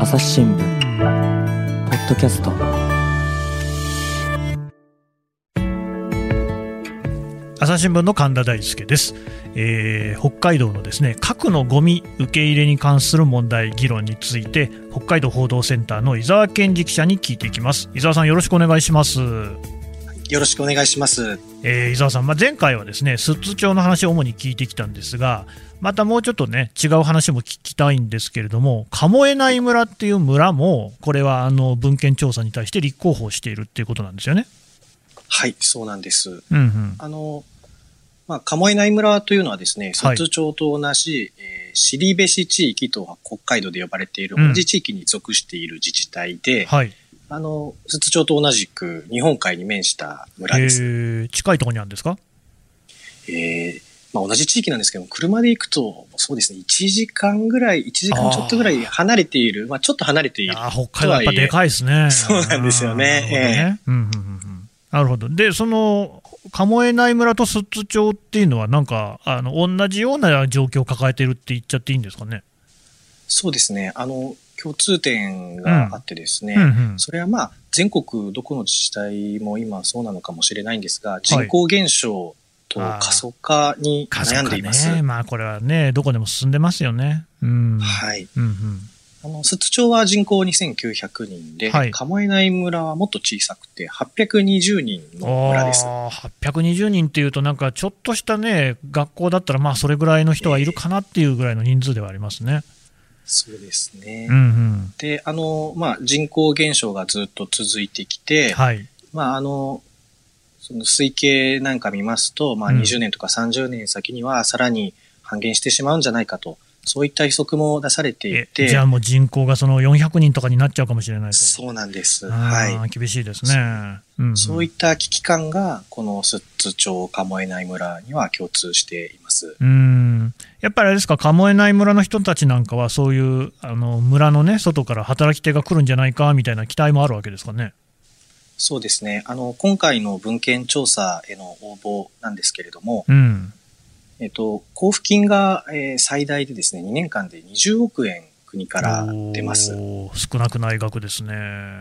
朝日新聞ポッドキャスト。朝日新聞の神田大輔です、えー北海道のですね核のゴミ受け入れに関する問題議論について北海道報道センターの伊沢健二記者に聞いていきます。伊沢さんよろしくお願いします。よろしくお願いします。えー伊沢さん、まあ、前回はですね寿都町の話を主に聞いてきたんですが、またもうちょっとね、違う話も聞きたいんですけれども、鴨江内村っていう村も、これはあの文献調査に対して立候補しているっていうことなんですよね。はい、そうなんです。うんうん、あの、まあ、鴨江内村というのはですね、はい寿都町と同じ、えー、尻部市地域と北海道で呼ばれているうん同じ地域に属している自治体で、はい、あの、寿都町と同じく日本海に面した村えです。ー近いところにあるんですか？えーまあ、同じ地域なんですけども、車で行くと、そうですね、1時間ぐらい、1時間ちょっとぐらい離れている、まあ、ちょっと離れている。あー北海道やっぱでかいですね。そうなんですよねあーなるほどねうんうんうんうんなるほど。で、その、鴨江内村と寿都町っていうのは、なんか、あの、同じような状況を抱えてるって言っちゃっていいんですかね？そうですね、あの、共通点があってですね、うんうんそれはまあ、全国どこの自治体も今そうなのかもしれないんですが、人口減少と過疎化に悩んでいます。ね、まあこれはね、どこでも進んでますよね。うん。はい。うんうん。あの、寿都町は人口2900人で、はい鴨江内村はもっと小さくて820人の村です。あー820人っていうと、なんかちょっとしたね、学校だったら、まあそれぐらいの人はいるかなっていうぐらいの人数ではありますね。そうですね。うんうん。で、あの、まあ、人口減少がずっと続いてきて、はい。まあ、あの、その推計なんか見ますと、まあ、うん20年とか30年先にはさらに半減してしまうんじゃないかと、そういった予測も出されていえて、じゃあもう人口がその400人とかになっちゃうかもしれないと。そうなんです。あはい。ー厳しいですね。うんうんそういった危機感が、この寿都町鴨江内村には共通しています。うんやっぱりあれですか、鴨江内村の人たちなんかは、そういうあの村のね、外から働き手が来るんじゃないかみたいな期待もあるわけですかね。そうですね。あの、今回の文献調査への応募なんですけれども、うん、えっと、交付金が、えー最大でですね、2年間で20億円国から出ます。少なくない額ですね。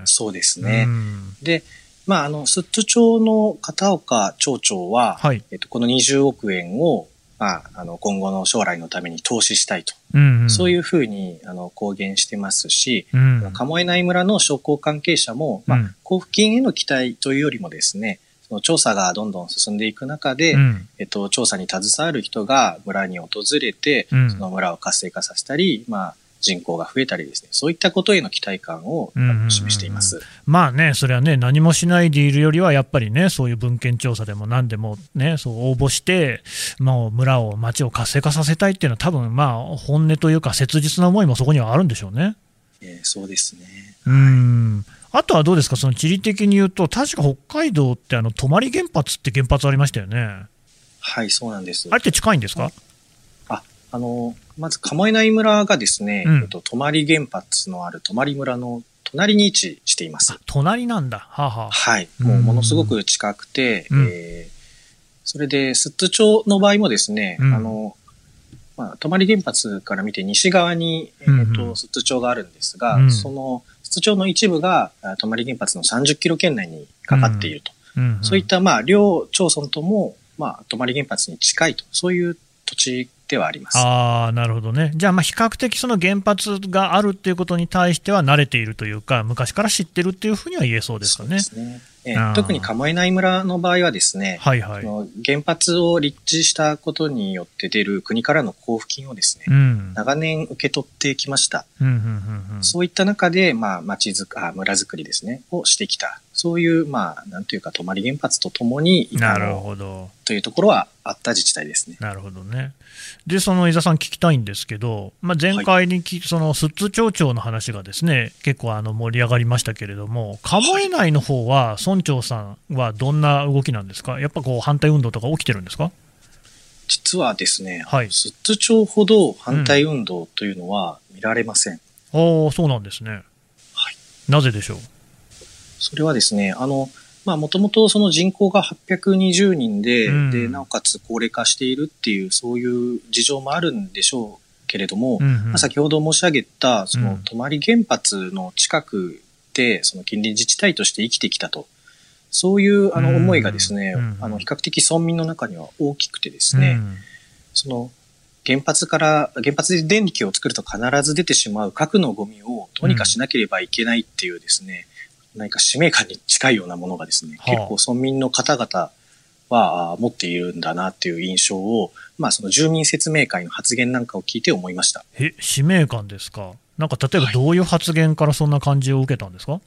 そうですね。うんで、まあ、あの、寿都町の片岡町長は、はい、えっと、この20億円を、まあ、あの、今後の将来のために投資したいと、うんうん、そういうふうに、あの、公言してますし、うん、鴨江内村の商工関係者も、まあうん、交付金への期待というよりもですね、その調査がどんどん進んでいく中で、うん。えっと、調査に携わる人が村に訪れて、うん。その村を活性化させたり、まあ、人口が増えたりですね、そういったことへの期待感を示しています。まあね、それはね、何もしないでいるよりは、やっぱりね、そういう文献調査でも何でもね、そう応募して、もう村を、町を活性化させたいっていうのは、多分まあ本音というか、切実な思いもそこにはあるんでしょうね。えーそうですね。うんあとはどうですか、その地理的に言うと、確か北海道って、あの泊原発って原発ありましたよね。はい、そうなんです。あれって近いんですか？あ、あの、まず、鴨江内村がですね、うん。えっと、泊原発のある泊村の隣に位置しています。あ。隣なんだ、はあ、はあ、はい。うん。もうものすごく近くて、うん。えーそれで、寿都町の場合もですね、うん。あの、まあ、泊原発から見て西側に、えっ、うんうん。と、寿都町があるんですが、うん。その、寿都町の一部が、あ泊原発の30キロ圏内にかかっていると。そういった、まあ、両町村とも、まあ、泊原発に近いと、そういう土地ではあります。あーなるほどね、じゃあ、まあ比較的その原発があるっていうことに対しては慣れているというか、昔から知ってるっていうふうには言えそうですかね。特に鴨江内村の場合はですね、はいはい。原発を立地したことによって出る国からの交付金をですね、うん長年受け取ってきました。うんうんうんうんそういった中で、まあ、町づく、あ、村づくりですね、をしてきた。そういう、まあ、なんというか、泊原発とともに、なるほど、というところはあった自治体ですね。なるほどね。で、その伊沢さん、聞きたいんですけど、まあ、前回にき、その寿都町長の話がですね結構あの盛り上がりましたけれども、鴨江内の方は、村長さんはどんな動きなんですか、やっぱこう反対運動とか起きてるんですか？実はですね、はい寿都町ほど反対運動というのは見られません。おーそうなんですね。はいなぜでしょう？それはですね、あの、まあ、もともとその人口が820人で、うん。で、なおかつ高齢化しているっていう、そういう事情もあるんでしょうけれども、うんうん。まあ、先ほど申し上げた、そうん。の泊原発の近くで、その近隣自治体として生きてきたと。そういうあのうん。思いがですね、うん。あの比較的村民の中には大きくてですね、うん。その原発から、原発で電気を作ると必ず出てしまう核のゴミをどうにかしなければいけないっていうですね、何か使命感に近いようなものがですね、はあ結構村民の方々はあ持っているんだなっていう印象を、まあその住民説明会の発言なんかを聞いて思いました。え、使命感ですか？なんか例えばどういう発言からそんな感じを受けたんですか、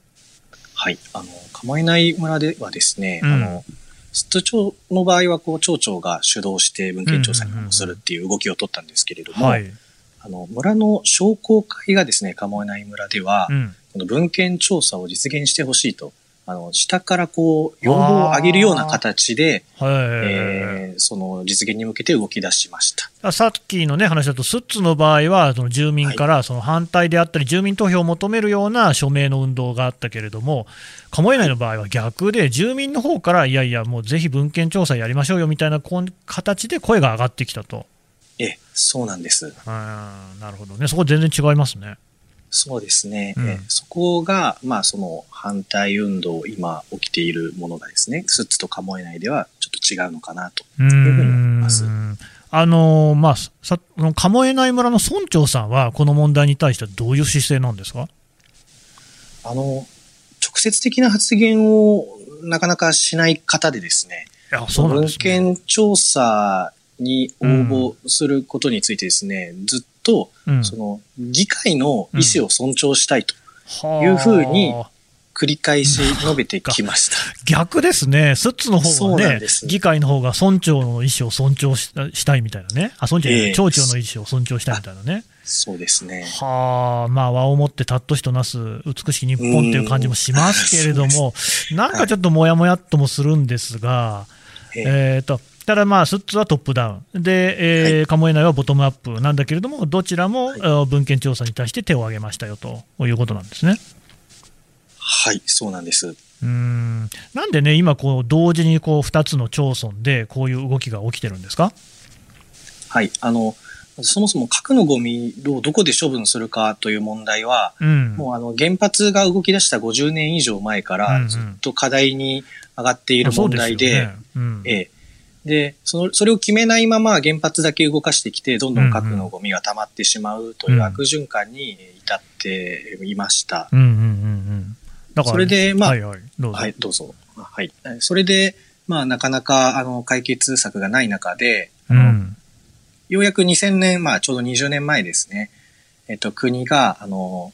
はい。あの、構えない村ではですね、うんあの、寿都町の場合は、こう、町長が主導して文献調査にもするっていう動きを取ったんですけれども、はい。あの、村の商工会がですね、構えない村では、うん。この文献調査を実現してほしいと、あの、下からこう、要望を上げるような形で、はい。えーその実現に向けて動き出しました。あさっきのね話だと、スッツの場合は、その住民からその反対であったり、住民投票を求めるような署名の運動があったけれども、鴨江内の場合は逆で、住民の方から、いやいや、もうぜひ文献調査やりましょうよみたいな形で声が上がってきたと。ええ、そうなんです。うんなるほどね、そこ全然違いますね。そうですね。うんえそこが、まあ、その反対運動、今起きているものがですね、スッツとカモエ内ではちょっと違うのかなと。いうふうに思いますんあのまあ、さその鴨江内村の村長さんは、この問題に対してはどういう姿勢なんですか？あの、直接的な発言をなかなかしない方でですね、すね。献調査に応募することについてですね、ずっと、うん。その、議会の意思を尊重したいとはあいうふうに繰り返し述べてきました。逆ですね、スッツの方がね議会の方が村長の意思を尊重ししたいみたいなね、あ村長ええ。町長の意思を尊重したいみたいなね、そうですね。はあ、まあ、和をもってたっとしとなす美しき日本っていう感じもしますけれども、なんかちょっともやもやっともするんですが、ええ。えーとただまあ、スッツはトップダウン、で、えー、カモエナイはボトムアップなんだけれども、どちらも、文献調査に対して手を挙げましたよということなんですね。はい、そうなんです。うーん。なんでね、今こう、同時にこう2つの町村でこういう動きが起きてるんですか？はい。あの、そもそも核のゴミをどこで処分するかという問題は、うん、もうあの原発が動き出した50年以上前からずっと課題に上がっている問題で、そうすよね。うん。ええでその、それを決めないまま原発だけ動かしてきて、どんどん核のゴミが溜まってしまうという悪循環に至っていました。うんうんうんうんだからそれでまあはいはい、どうぞ。はい、どうぞ。はい。それで、まあ、なかなか、あの、解決策がない中で、うんようやく2000年、まあ、ちょうど20年前ですね、えっと、国が、あの、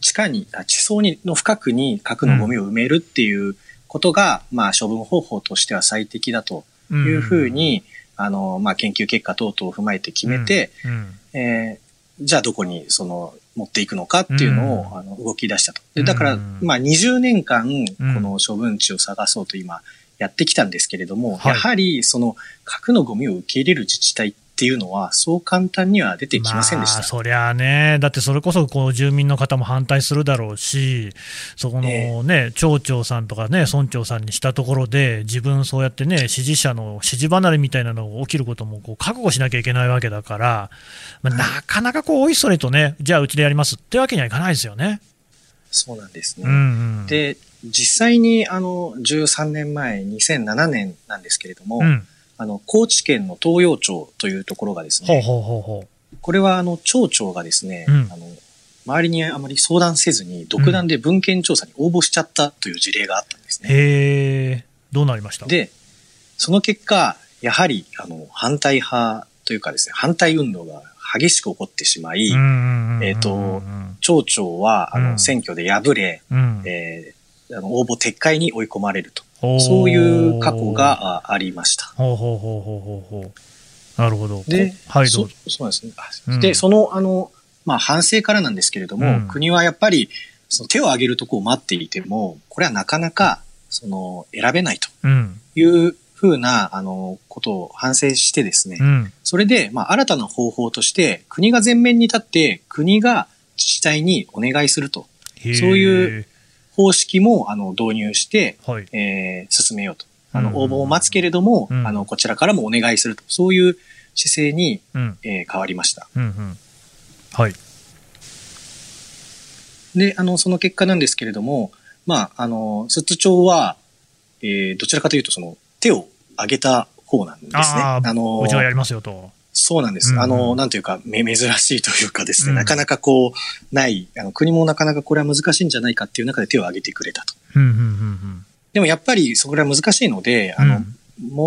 地下に、あ地層にの深くに核のゴミを埋めるっていうことが、まあ、処分方法としては最適だというふうに、あの、まあ、研究結果等々を踏まえて決めて、うん。えーじゃあどこにその持っていくのかっていうのを、うん。あの動き出したと。でだから、うん。まあ20年間うん。この処分地を探そうと今やってきたんですけれども、はい。やはりその核のゴミを受け入れる自治体っていうのはそう簡単には出てきませんでした。まあ、そりゃあね、だってそれこそこう住民の方も反対するだろうし、そこのね、町長さんとかね、村長さんにしたところで、自分、そうやってね、支持者の支持離れみたいなのが起きることもこう覚悟しなきゃいけないわけだから、まあ、なかなかこう、おいそれとね、じゃあうちでやりますってわけにはいかないですよね。そうなんですね。うんうん、で、実際にあの13年前、2007年なんですけれども、うん、あの高知県の東洋町というところがですね、ほうほうほうほこれはあの町長がですね、うんあの周りにあまり相談せずに独断で文献調査に応募しちゃったという事例があったんですう。ね。へえ、どうなりました？で、その結果、やはりあの反対派というかですね、反対運動が激しく起こってしまい、えーと町長はあうんの選挙で敗れ、うんえーあの応募撤回に追い込まれると。ほそういう過去があありました。ほうほうほうほうほうほう。なるほど。でこはい、どうぞ。そそうですね。あうんで、その、あの、まあ、反省からなんですけれども、うん国はやっぱり、その手を挙げるとこを待っていても、これはなかなか、その、選べないとうん。いうふうな、あの、ことを反省してですね、うん。それで、まあ、新たな方法として、国が前面に立って、国が自治体にお願いすると、そういう。方式も、あの、導入して、はい。えー進めようと。あうんの、応募を待つけれども、うんあの、こちらからもお願いすると。そういう姿勢に、うん。えー変わりました。うん。うん。はい。で、あの、その結果なんですけれども、まあ、あの、寿都町は、えーどちらかというと、その、手を上げた方なんですね。ああ、のうちはやりますよと。そうなんです。うんうんあの、なんというか、め、珍しいというかですね、うんなかなかこう、ない、あの、国もなかなかこれは難しいんじゃないかっていう中で手を挙げてくれたと。うん。うん。うん。でもやっぱりそこらは難しいので、あの、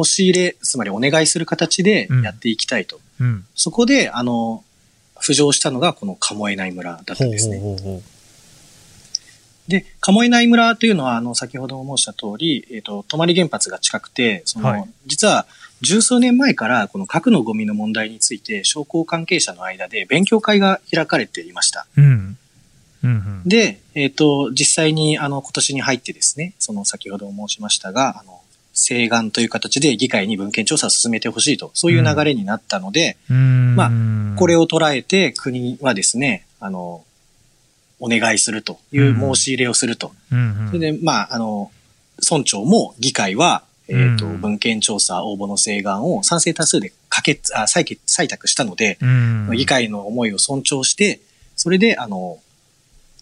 申し入れ、つまりお願いする形でやっていきたいと。そこで、あの、浮上したのがこの鴨江内村だったんですね。ほうほうほで、鴨江内村というのは、あの、先ほども申した通り、えっ、と、泊原発が近くて、その、はい実は、十数年前から、この核のゴミの問題について、商工関係者の間で勉強会が開かれていました。う。うん。うん。うん。で、えっ、と、実際に、あの、今年に入ってですね、その、先ほど申しましたが、あの、請願という形で議会に文献調査を進めてほしいと、そういう流れになったので、うん。まあこれを捉えて国はですね、あの、お願いするという申し入れをすると。うん。うん。それで、まあ、あの、村長も議会は、えっ、と、うん文献調査応募の請願を賛成多数で可決、あ、採決、採択したので、うん。議会の思いを尊重して、それで、あの、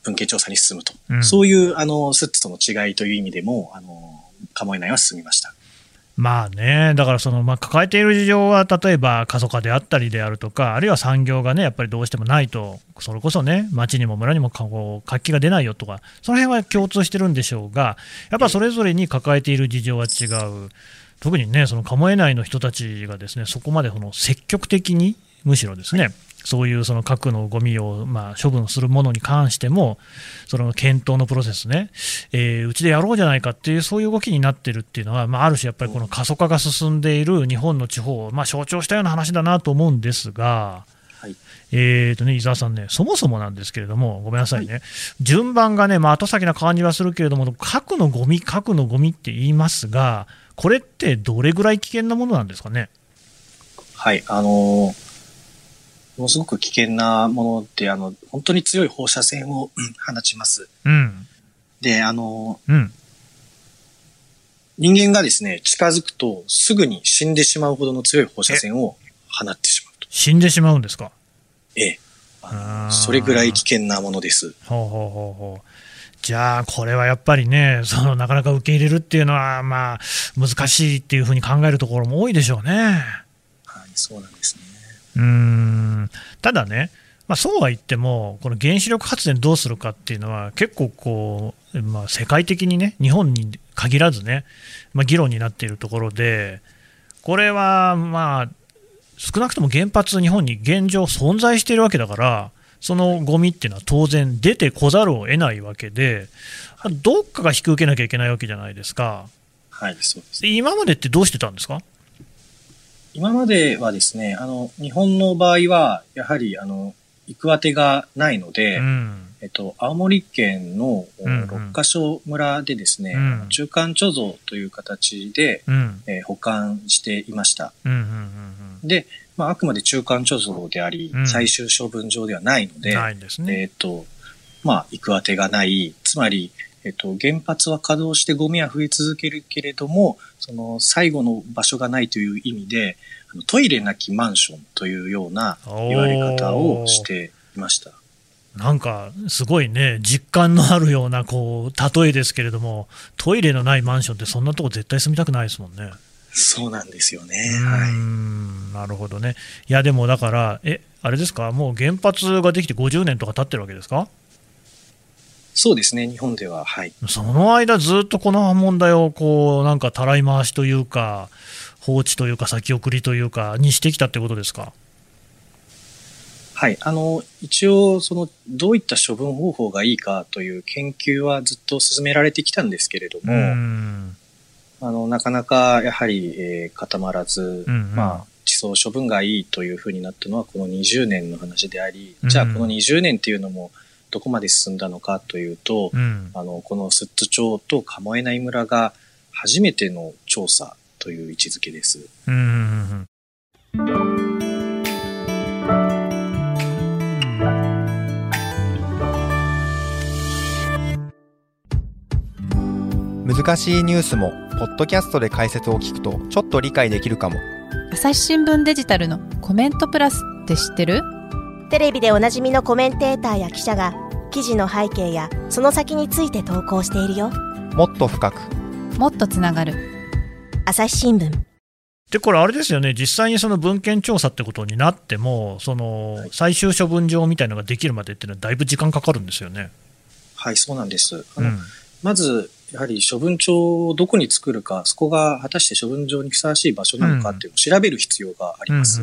文献調査に進むと。うんそういう、あの、スッツとの違いという意味でも、あの、構えないは進みました。まあね、だからその、まあ、抱えている事情は、例えば過疎化であったりであるとか、あるいは産業がね、やっぱりどうしてもないと、それこそね、町にも村にも活気が出ないよとか、その辺は共通してるんでしょうが、やっぱそれぞれに抱えている事情は違う、特にね、その鴨江内の人たちがですね、そこまでその積極的に、むしろですね、そういうその核のゴミをまあ処分するものに関しても、その検討のプロセスね、えーうちでやろうじゃないかっていう、そういう動きになってるっていうのは、まあ、ある種、やっぱりこの過疎化が進んでいる日本の地方を、まあ、象徴したような話だなと思うんですが、はい。えーとね、伊沢さんね、そもそもなんですけれども、ごめんなさいね、順番がね、まあ、後先な感じはするけれども、核のゴミ、核のゴミって言いますが、これってどれぐらい危険なものなんですかね？はい、あのものすごく危険なもので、あの、本当に強い放射線をうん放ちます。うん、で、あのうん、人間がですね、近づくとすぐに死んでしまうほどの強い放射線を放ってしまうと。死んでしまうんですか？ええ。それぐらい危険なものです。ほうほうほうほうじゃあ、これはやっぱりね、そのなかなか受け入れるっていうのは、まあ、難しいっていうふうに考えるところも多いでしょうね。はい、そうなんですね。うーんただね、まあ、そうは言っても、この原子力発電どうするかっていうのは、結構こう、まあ、世界的にね、日本に限らずね、まあ、議論になっているところで、これはまあ、少なくとも原発、日本に現状存在しているわけだから、そのゴミっていうのは当然出てこざるを得ないわけで、どっかが引き受けなきゃいけないわけじゃないですか。はい、そうです。で今までってどうしてたんですか？今まではですね、あの、日本の場合は、やはり、あの、行く当てがないので、うんえっと、青森県のうんうん六ヶ所村でですね、うん中間貯蔵という形で、うんえー保管していました。うんうんうんで、まあ、あくまで中間貯蔵であり、うん最終処分場ではないのうん、で、ないんですね。えっと、まあ、行く当てがない。つまり、えっと、原発は稼働してゴミは増え続けるけれども、その最後の場所がないという意味で、トイレなきマンションというような言われ方をしていました。なんかすごいね、実感のあるようなこう例えですけれども、トイレのないマンションってそんなとこ絶対住みたくないですもんね。そうなんですよね。はい。んなるほどね。いや、でもだから、え、あれですか、もう原発ができて50年とか経ってるわけですか？そうですね、日本では、はい。その間、ずっとこの問題をこうなんかたらい回しというか、放置というか、先送りというか、にしてきたってことですか？はい。あの、一応、その、どういった処分方法がいいかという研究はずっと進められてきたんですけれどうも、んあの、なかなかやはり、えー固まらず、うんうんまあ、地層処分がいいというふうになったのはこの20年の話であり、うんじゃあこの20年っていうのもどこまで進んだのかというと、うん。あの、この寿都町と鴨江内村が初めての調査という位置づけです。うんうんうん。難しいニュースもポッドキャストで解説を聞くとちょっと理解できるかも。朝日新聞デジタルのコメントプラスって知ってる？テレビでおなじみのコメンテーターや記者が記事の背景やその先について投稿しているよ。もっと深く。もっとつながる。朝日新聞。でこれ、あれですよね、実際にその文献調査ってことになっても、その最終処分場みたいなのができるまでっていうのは、だいぶ時間かかるんですよね。はい、そうなんです。あのうん。まず、やはり処分場をどこに作るか、そこが果たして処分場にふさわしい場所なのかっていうのを調べる必要があります。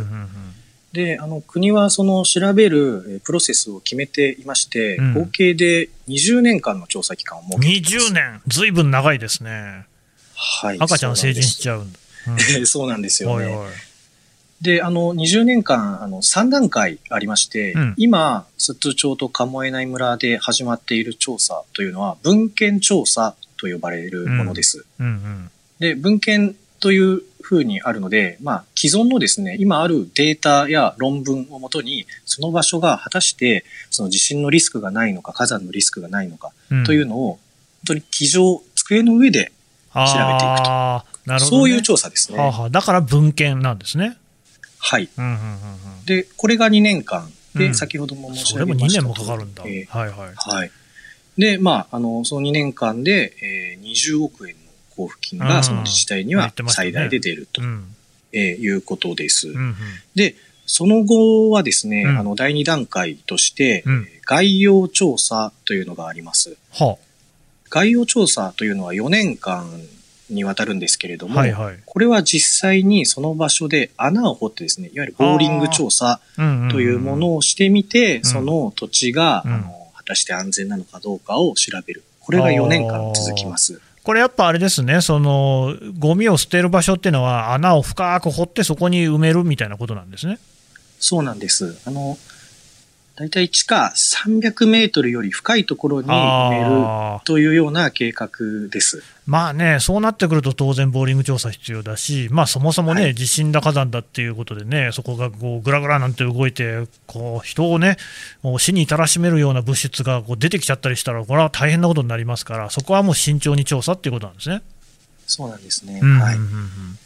で、あの、国はその調べるえープロセスを決めていまして、うん合計で20年間の調査期間を設けています。20年、ずいぶん長いですね、はい。赤ちゃん成人しちゃゃうんだ。う。そうなんですよね。うんおいおいで、あの、20年間、あの、3段階ありまして、うん今、寿都町と鴨江内村で始まっている調査というのは、文献調査と呼ばれるものです。うんうんで、文献というふうにあるので、まあ、既存のですね、今あるデータや論文をもとに、その場所が果たして、その地震のリスクがないのか、火山のリスクがないのか、うんというのを、本当に机上、机の上で調べていくと。ね、そういう調査ですね。はあはあだから文献なんですね。はい。うんうんうんうんで、これが2年間。で、うん先ほども申しそれも2上げました年もかかるんだ。えーはいはい。はい。で、まあ、あの、その2年間で、えー20億円の交付金うん。がその自治体には最大で出ると、うん。えーいうことです。うんうん。で、その後はですね、うん。あの、第2段階として、概要調査というのがあります。は概要調査というのは4年間にわたるんですけれどあ、も、はいはい。これは実際にその場所で穴を掘ってですね、いわゆるボーリング調査うんんんというものをしてみて、ん。その土地が、うん。あの果たして安全なのかどうかを調べる。これが4年間続きます。これやっぱあれですね、そのゴミを捨てる場所っていうのは、穴を深く掘って、そこに埋めるみたいなことなんですね。そうなんです。あの、だいたい地下300メートルより深いところに埋めるというような計画です。まあね、そうなってくると当然、ボーリング調査必要だし、まあ、そもそもね、はい地震だ、火山だっていうことでね、そこがこうぐらぐらなんて動いて、こう人をね、もう死に至らしめるような物質がこう出てきちゃったりしたら、これは大変なことになりますから、そこはもう慎重に調査っていうことなんですね。そうなんですね。うんはい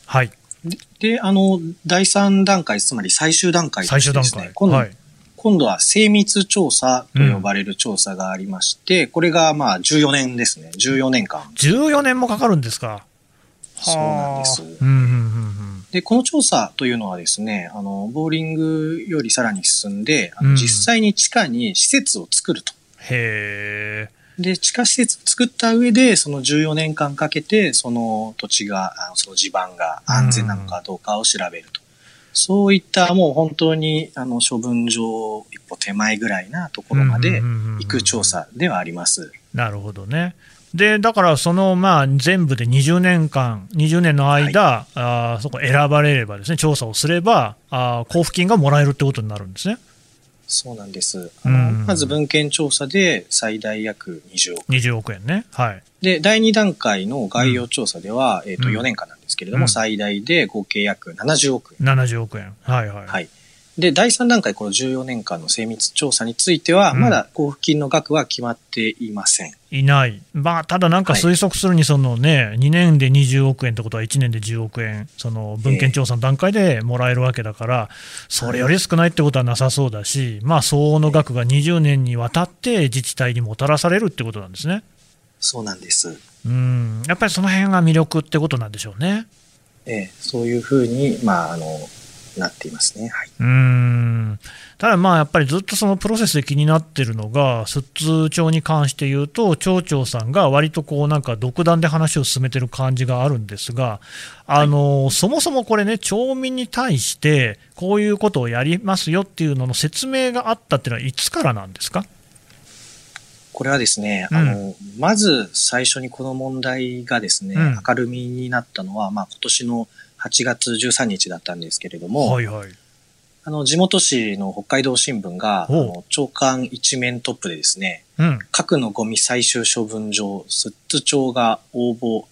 はい、で。で、あの、第3段階、つまり最終段階と最終段してですね階、、今度、はい今度は精密調査と呼ばれる調査がありまして、これがまあ14年ですね。14年間。14年もかかるんですか？そうなんですはあうんうんうんうんで、この調査というのはですね、あの、ボーリングよりさらに進んで、あうんの実際に地下に施設を作ると。へえ、で、地下施設作った上で、その14年間かけて、その土地が、あのその地盤が安全なのかどうかを調べると。そういったもう本当に、あの、処分場一歩手前ぐらいなところまで行く調査ではあります。なるほどね。でだから、そのまあ全部で20年間、20年の間、あーそこ選ばれればですね、調査をすればあー、交付金がもらえるってことになるんですね、そうなんです。あの、うんまず文献調査で最大約20億。20億円ね。はい。で、第2段階の概要調査では、えっ、と、うん4年間なんですけれども、うん最大で合計約70億円。70億円。はいはい。はい。で、第3段階、この14年間の精密調査については、うんまだ交付金の額は決まっていません。いない、まあ、ただなんか推測するに、そのね、2年で20億円ってことは、1年で10億円、その文献調査の段階でもらえるわけだから、それより少ないってことはなさそうだし、まあ、相応の額が20年にわたって自治体にもたらされるってことなんですね。そうなんです。うん、やっぱりその辺が魅力ってことなんでしょうね。ええそういうふうに、まあ、あの、なっていますね。はい。うんただ、まあやっぱりずっとそのプロセスで気になってるのが、寿都町に関して言うと、町長さんが割とこうなんか独断で話を進めてる感じがあるんですが、あのそもそもこれね、町民に対して、こういうことをやりますよっていうのの説明があったっていうのは、いつからなんですか？これはですね、うんあの、まず最初にこの問題がですね、うん明るみになったのは、まあ、今年の8月13日だったんですけれども、はいはい。あの、地元紙の北海道新聞が、あの長官一面トップでですね、うん、核のゴミ最終処分場、寿都町が応募、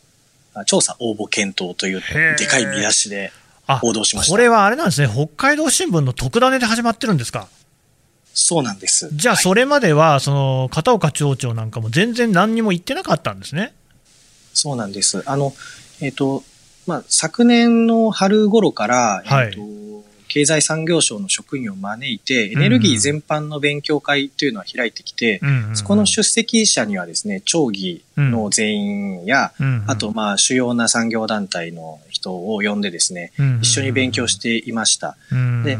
あ調査応募検討というでかい見出しであ報道しました。これはあれなんですね、北海道新聞の特ダネで始まってるんですか？そうなんです。じゃあ、はいそれまでは、その片岡町長なんかも全然何にも言ってなかったんですね。そうなんです。あの、えっ、と、まあ、昨年の春頃から、はい。えっと経済産業省の職員を招いて、エネルギー全般の勉強会というのは開いてきて、うんうんそこの出席者にはですね、町議の全員や、うんうんあと、まあ、主要な産業団体の人を呼んでですね、うんうん一緒に勉強していました。うんで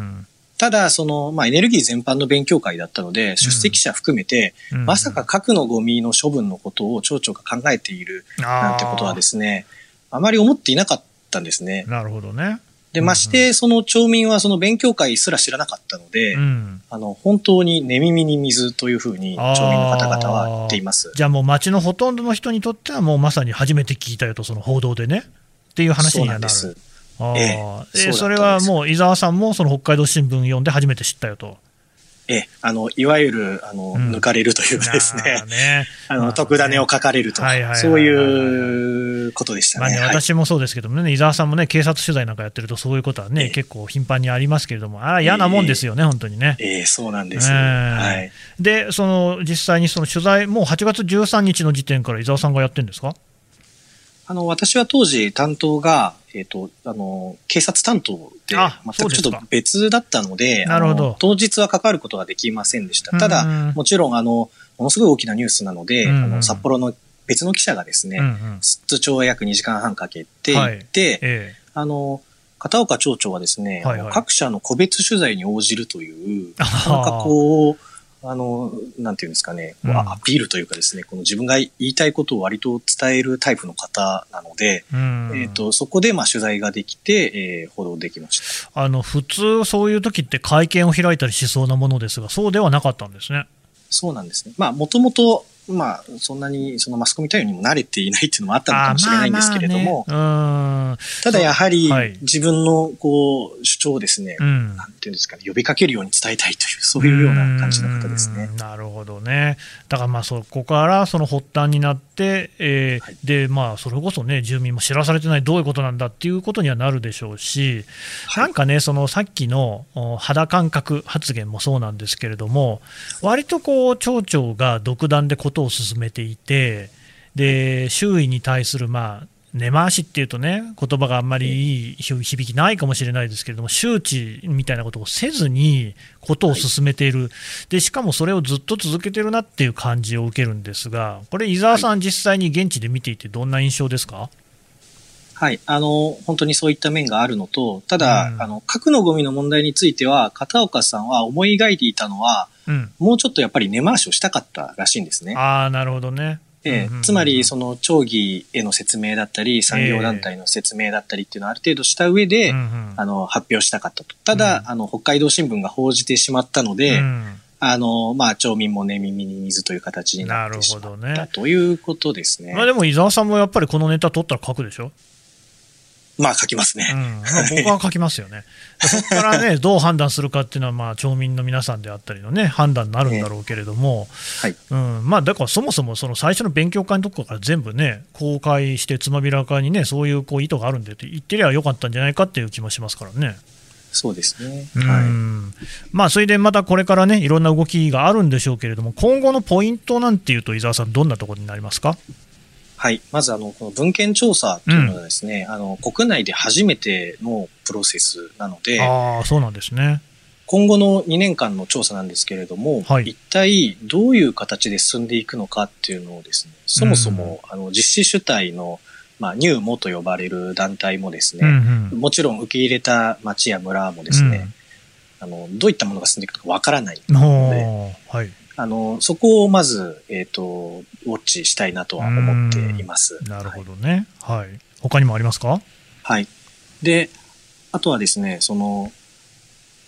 ただ、その、まあ、エネルギー全般の勉強会だったので、出席者含めて、うん。まさか核のゴミの処分のことを町長が考えているなんてことはですね、あまり思っていなかったんですね。なるほどね。で、うんまして、その町民はその勉強会すら知らなかったので、うんあの、本当に寝耳に水というふうに町民の方々は言っています。じゃあもう街のほとんどの人にとっては、もうまさに初めて聞いたよと、その報道でね。っていう話にはなる。です。あーええそれはもう伊沢さんもその北海道新聞読んで初めて知ったよと。ええ、あの、いわゆる、あの、うん。抜かれるというかですね。ね。あの、まあ特ダネを書かれるとはいはいはいはい、そういうことでしたまあね、ね。はい私もそうですけどもね、伊沢さんもね、警察取材なんかやってると、そういうことはね、ええ。結構頻繁にありますけれども、あら、嫌なもんですよね、本当にね。ええ、そうなんです。ええ。はい。で、その実際にその取材、もう8月13日の時点から伊沢さんがやってるんですか？あの、私は当時担当が、えっ、と、あの、警察担当で、あ全くちょっと別だったので、なるほど。当日は関わることができませんでした。ただ、うん。もちろん、あの、ものすごい大きなニュースなので、うんあの、札幌の別の記者がですね、通帳を約2時間半かけて行って、えあの、片岡町長はですね、はいはい。各社の個別取材に応じるという、あ なかなかこう、あの、なんていうんですかね、アピールというかですね、この自分が言いたいことを割と伝えるタイプの方なので、えうんえっ、と、そこでまあ取材ができて、えー報道できました。あの普通、そういう時って会見を開いたりしそうなものですが、そうではなかったんですね。そうなんですね。まあ、もともと、まあ、そんなに、そのマスコミ対応にも慣れていないっていうのもあったのかもしれないんですけれども、あまあまあねただやはりはい、自分の、こう、主張をですね、うん。うんなんていうんですかね、呼びかけるように伝えたいという、そういうような感じの方ですね。う。ん。なるほどね。だからまあそこからその発端になって、えーはい。でまあそれこそね住民も知らされてないどういうことなんだっていうことにはなるでしょうし、なんかねそのさっきのお肌感覚発言もそうなんですけれども、割とこう町長が独断でことを進めていて、で周囲に対するまあ根回しっていうとね、言葉があんまりいい響きないかもしれないですけれども、周知みたいなことをせずに、ことを進めている、でしかもそれをずっと続けてるなっていう感じを受けるんですが、これ、伊沢さん、実際に現地で見ていて、どんな印象ですか？はい。あの、本当にそういった面があるのと、ただ、うん。あの、核のゴミの問題については、片岡さんは思い描いていたのは、うん、もうちょっとやっぱり根回しをしたかったらしいんですね。ああ、なるほどね。えつまり、その、町議への説明だったり、産業団体の説明だったりっていうのをある程度した上で、うんうんあの、発表したかったと。ただ、うんあの、北海道新聞が報じてしまったので、うんあの、まあ、町民も寝耳に水という形になってしまっなるほどねたということですね。まあ、でも伊沢さんもやっぱりこのネタ取ったら書くでしょ、まあ、書きますね。うんまあ、僕は書きますよね。そこからね、どう判断するかっていうのは、まあ、町民の皆さんであったりのね、判断になるんだろうけれども、はい。うん、まあ、だからそもそもその最初の勉強会のとこから全部ね、公開して、つまびらかにね、そういうこう意図があるんでって言ってりゃよかったんじゃないかっていう気もしますからね。そうですね。うはい。んまあ、それでまたこれからね、いろんな動きがあるんでしょうけれども、今後のポイントなんていうと、伊沢さん、どんなところになりますか？はい。まず、あの、この文献調査というのはですね、あの、国内で初めてのプロセスなので、ああ、そうなんですね。今後の2年間の調査なんですけれども、はい。一体どういう形で進んでいくのかっていうのをですね、そもそも、あの実施主体の、まあ、入モと呼ばれる団体もですね、うんうん。もちろん受け入れた町や村もですね、あのどういったものが進んでいくのかわからないうんので、はい、あのそこをまず、えっ、と、ウォッチしたいなとは思っています。なるほどね。はい。他にもありますか？はい。で、あとはですね、その、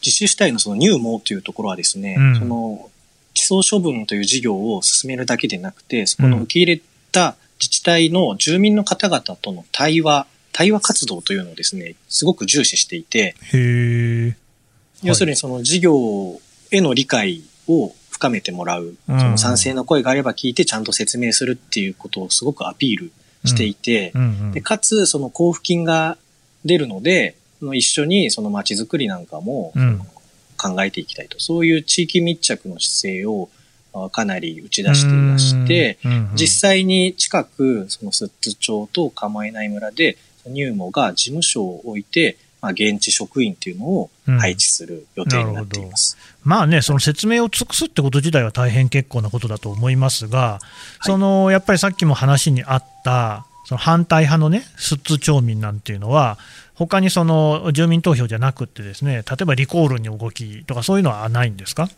実施主体のその入門というところはですね、うんその、地層処分という事業を進めるだけでなくて、そこの受け入れた自治体の住民の方々との対話、対話活動というのをですね、すごく重視していて、へえ。要するにその事業への理解を深めてもらう、うん。その賛成の声があれば聞いてちゃんと説明するっていうことをすごくアピールしていて、で、かつ、その交付金が出るので、その一緒にその街づくりなんかもうん。考えていきたいと。そういう地域密着の姿勢をあかなり打ち出していまして、実際に近く、その寿都町と構えない村で、入門が事務所を置いて、まあ、現地職員っていうのを配置する予定になっています。まあね、その説明を尽くすってこと自体は大変結構なことだと思いますが、そのやっぱりさっきも話にあった、その反対派のね、寿都町民なんていうのは、他にその住民投票じゃなくってですね、例えばリコールに動きとか、そういうのはないんですか？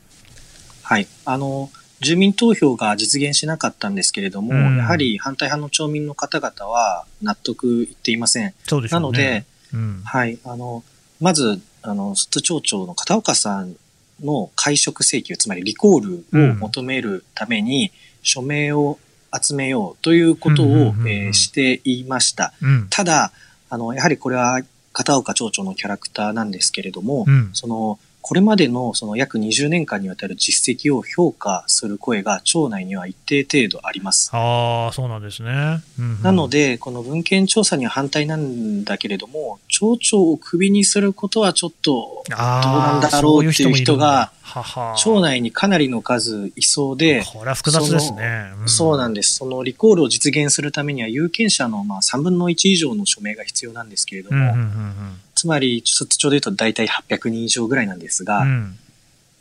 はい。あの、住民投票が実現しなかったんですけれども、うんやはり反対派の町民の方々は納得いっていません。ね。なので、うん、はい。あの、まず、あの、寿都町長の片岡さんの会食請求、つまりリコールを求めるために、署名を集めようということをしていました。うん、ただ、あの、やはりこれは片岡町長のキャラクターなんですけれども、うん、その、これまでのその約20年間にわたる実績を評価する声が町内には一定程度あります。ああ、そうなんですね。うんうんなの、で、この文献調査には反対なんだけれども、町長をクビにすることはちょっと、どうなんだろうっていう人が、はは町内にかなりの数いそうで、これは複雑ですね。そうなんでです。そのリコールを実現するためには有権者のまあ3分の1以上の署名が必要なんですけれども、うんうんうんつまり、寿都町で言うと大体800人以上ぐらいなんですが、うんうん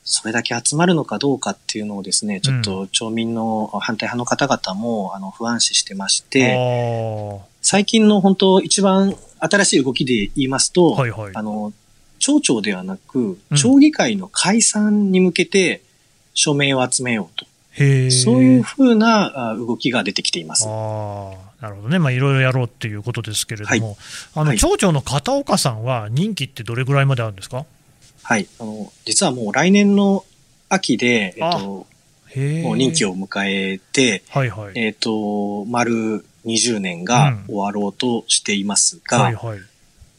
それだけ集まるのかどうかっていうのをですね、ちょっと町民の反対派の方々もあの不安視してまして、あ最近の本当一番新しい動きで言いますと、ーはいはい。あの、町長ではなくうん、町議会の解散に向けて署名を集めようと。へーそういうふうなあ動きが出てきています。なるほどね、まあ、いろいろやろうっていうことですけれども、はいあのはい町長の片岡さんは、任期ってどれぐらいまであるんですか？はい。あの、実はもう来年の秋で、えっと。もう任期を迎えて、はいはい。えっと、丸20年が終わろうとしていますが、はいはい。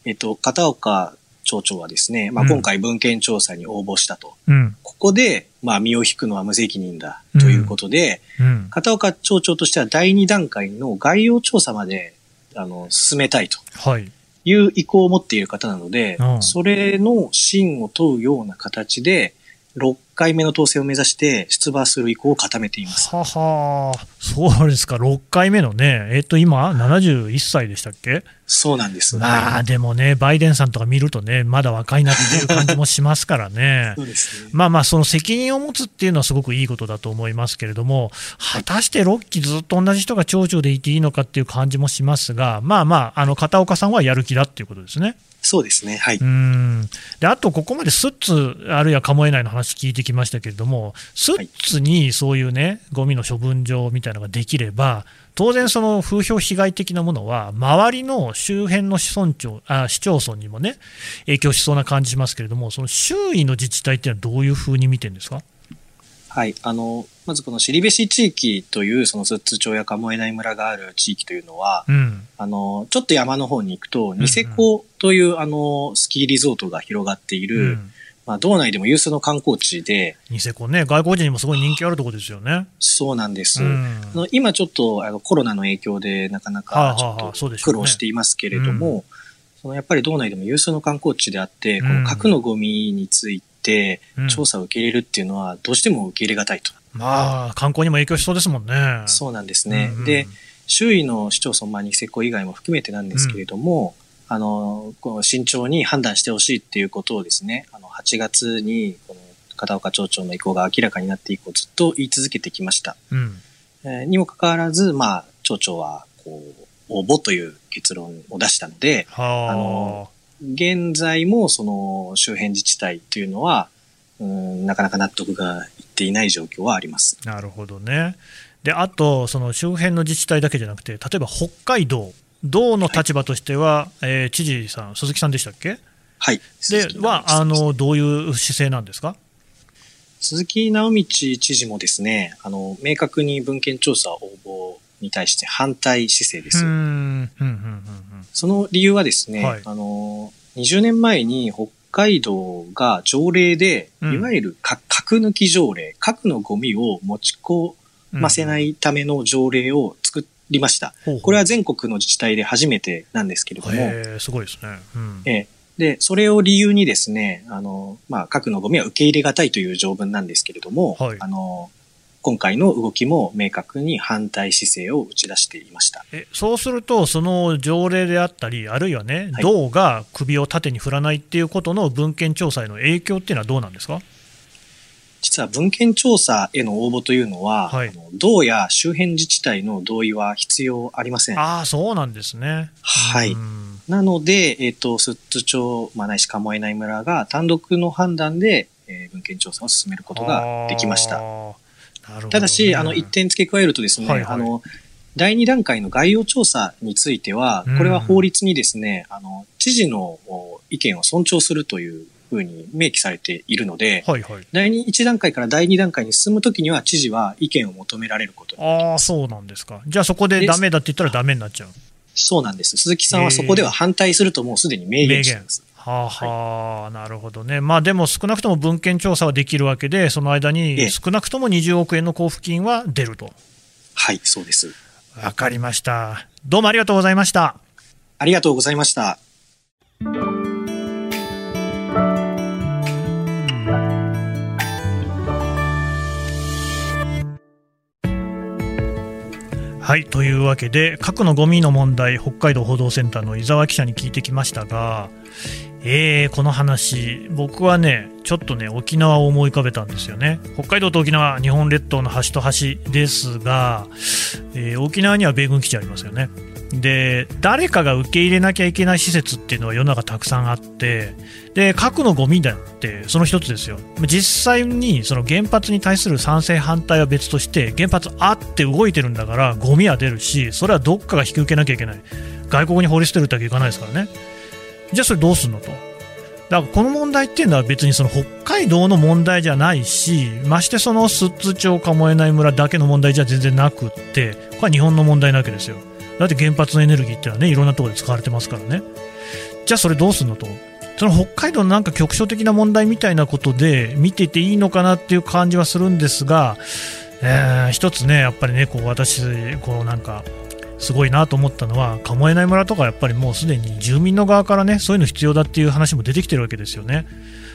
えっと、片岡町長はですね、まあ、うん今回文献調査に応募したと。うん。ここで、まあ、身を引くのは無責任だということで、うん。片岡町長としては第2段階の概要調査まで、あの、進めたいとはい。いう意向を持っている方なので、うんそれの真を問うような形で、6回目の当選を目指して出馬する意向を固めています。ははそうですか、6回目のね、えっ、と、今、71歳でしたっけ？そうなんです。まあ、でもね、バイデンさんとか見るとね、まだ若いなっていう感じもしますからね そ。うですね。まあまあ、その責任を持つっていうのはすごくいいことだと思いますけれども、果たして6期ずっと同じ人が町長でいていいのかっていう感じもしますが、まあまあ、あの片岡さんはやる気だっていうことですね。そうですね。はい。うんであと、ここまでスッツ、あるいはカモエ内の話聞いてきましたけれども、スッツにそういうね、ゴミの処分場みたいなのができれば、当然、その風評被害的なものは、周りの周辺の市村長あ市町村にもね、影響しそうな感じしますけれども、その周囲の自治体っていうのはどういうふうに見てるんですか？はい。あの、まずこの尻べ地域という、その寿都町や鴨江内村がある地域というのは、うん、あの、ちょっと山の方に行くと、んニセコという、あの、スキーリゾートが広がっている、うん、まあ、道内でも有数の観光地で、ニセコね、外国人にもすごい人気あるところですよね。そうなんです。うん。あの今ちょっとあのコロナの影響でなかなはあかちょっと苦労していますけれども、そのやっぱり道内でも有数の観光地であって、こうん。の核のゴミについてうん。調査を受け入れるっていうのはどうしても受け入れがたいと。まあ、観光にも影響しそうですもんね。そうなんですね。うんうんで、周囲の市町村、まあ、ニセコ以外も含めてなんですけれども、あの、この慎重に判断してほしいっていうことをですね、あの、8月に、この片岡町長の意向が明らかになって以降、ずっと言い続けてきました。うんえーにもかかわらず、まあ、町長は、こう、応募という結論を出したので、はああの現在もその周辺自治体というのは、うん、なかなか納得がいっていない状況はあります。なるほどね。で、あと、その周辺の自治体だけじゃなくて、例えば北海道、道の立場としては、えー知事さん、鈴木さんでしたっけ？はい。では、あの、どういう姿勢なんですか？鈴木直道知事もですね、あの、明確に文献調査応募に対して反対姿勢です。うーん、うん、うん、うんその理由はですね、はいあの、20年前に北海道が条例で、うんいわゆるか核抜き条例、核のゴミを持ち込うん。ませないための条例を作りました。ほうほうこれは全国の自治体で初めてなんですけれども、すごいですね。うん。ええで、それを理由にですね、あの、まあ、核のゴミは受け入れがたいという条文なんですけれども、はいあの、今回の動きも明確に反対姿勢を打ち出していました。えそうすると、その条例であったり、あるいはね、はい。道が首を縦に振らないっていうことの文献調査への影響っていうのはどうなんですか？実は文献調査への応募というのは、はい。道や周辺自治体の同意は必要ありません。ああ、そうなんですね。はい。うん。なので、えっ、と、寿都町、まあ、ないし鴨江内村が単独の判断で、えー文献調査を進めることができました。ただし、あの、一点付け加えるとですね、はいはいあの、第二段階の概要調査についてはうん、これは法律にですね、あの、知事のお意見を尊重するというふうに明記されているので、はいはい。第二一段階から第二段階に進むときには、知事は意見を求められることああ。そうなんですか。じゃあそこでダメだって言ったらダメになっちゃう。そうなんです。鈴木さんはそこでは反対するともうすでに明言しています。はあはあ、なるほどね。まあでも少なくとも文献調査はできるわけで、その間えにえ少なくとも20億円の交付金は出ると。はい、そうです。わかりました。どうもありがとうございました。ありがとうございました。はい、というわけで、核のゴミの問題、北海道報道センターの伊沢記者に聞いてきましたが、えー、この話、僕はね、ちょっとね、沖縄を思い浮かべたんですよね。北海道と沖縄、日本列島の端と端ですが、えー沖縄には米軍基地ありますよね。で、誰かが受け入れなきゃいけない施設っていうのは世の中たくさんあって、で、核のゴミだって、その一つですよ。実際にその原発に対する賛成反対は別として、原発あって動いてるんだから、ゴミは出るし、それはどっかが引き受けなきゃいけない。外国に放り捨てるってわけいかないですからね。じゃあそれどうすんのと。だからこの問題っていうのは別にその北海道の問題じゃないし、ましてその寿都町鴨江内村だけの問題じゃ全然なくって、これは日本の問題なわけですよ。だって原発のエネルギーっていうのはね、いろんなところで使われてますからね。じゃあそれどうすんのと。その北海道のなんか局所的な問題みたいなことで見てていいのかなっていう感じはするんですが、えー一つね、やっぱりね、こう私、こうなんか、すごいなと思ったのは、鴨江内村とかやっぱりもうすでに住民の側からね、そういうの必要だっていう話も出てきてるわけですよね。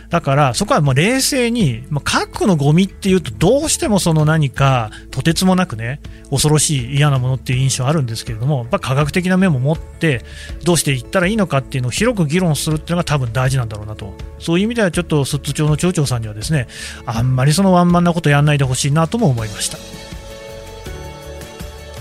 だから、そこはまあ冷静に、まあ、核のゴミっていうと、どうしてもその何か、とてつもなくね、恐ろしい嫌なものっていう印象あるんですけれども、やっぱ科学的な面も持って、どうしていったらいいのかっていうのを広く議論するっていうのが多分大事なんだろうなと。そういう意味ではちょっと、寿都町の町長さんにはですね、あんまりそのワンマンなことやんないでほしいなとも思いました。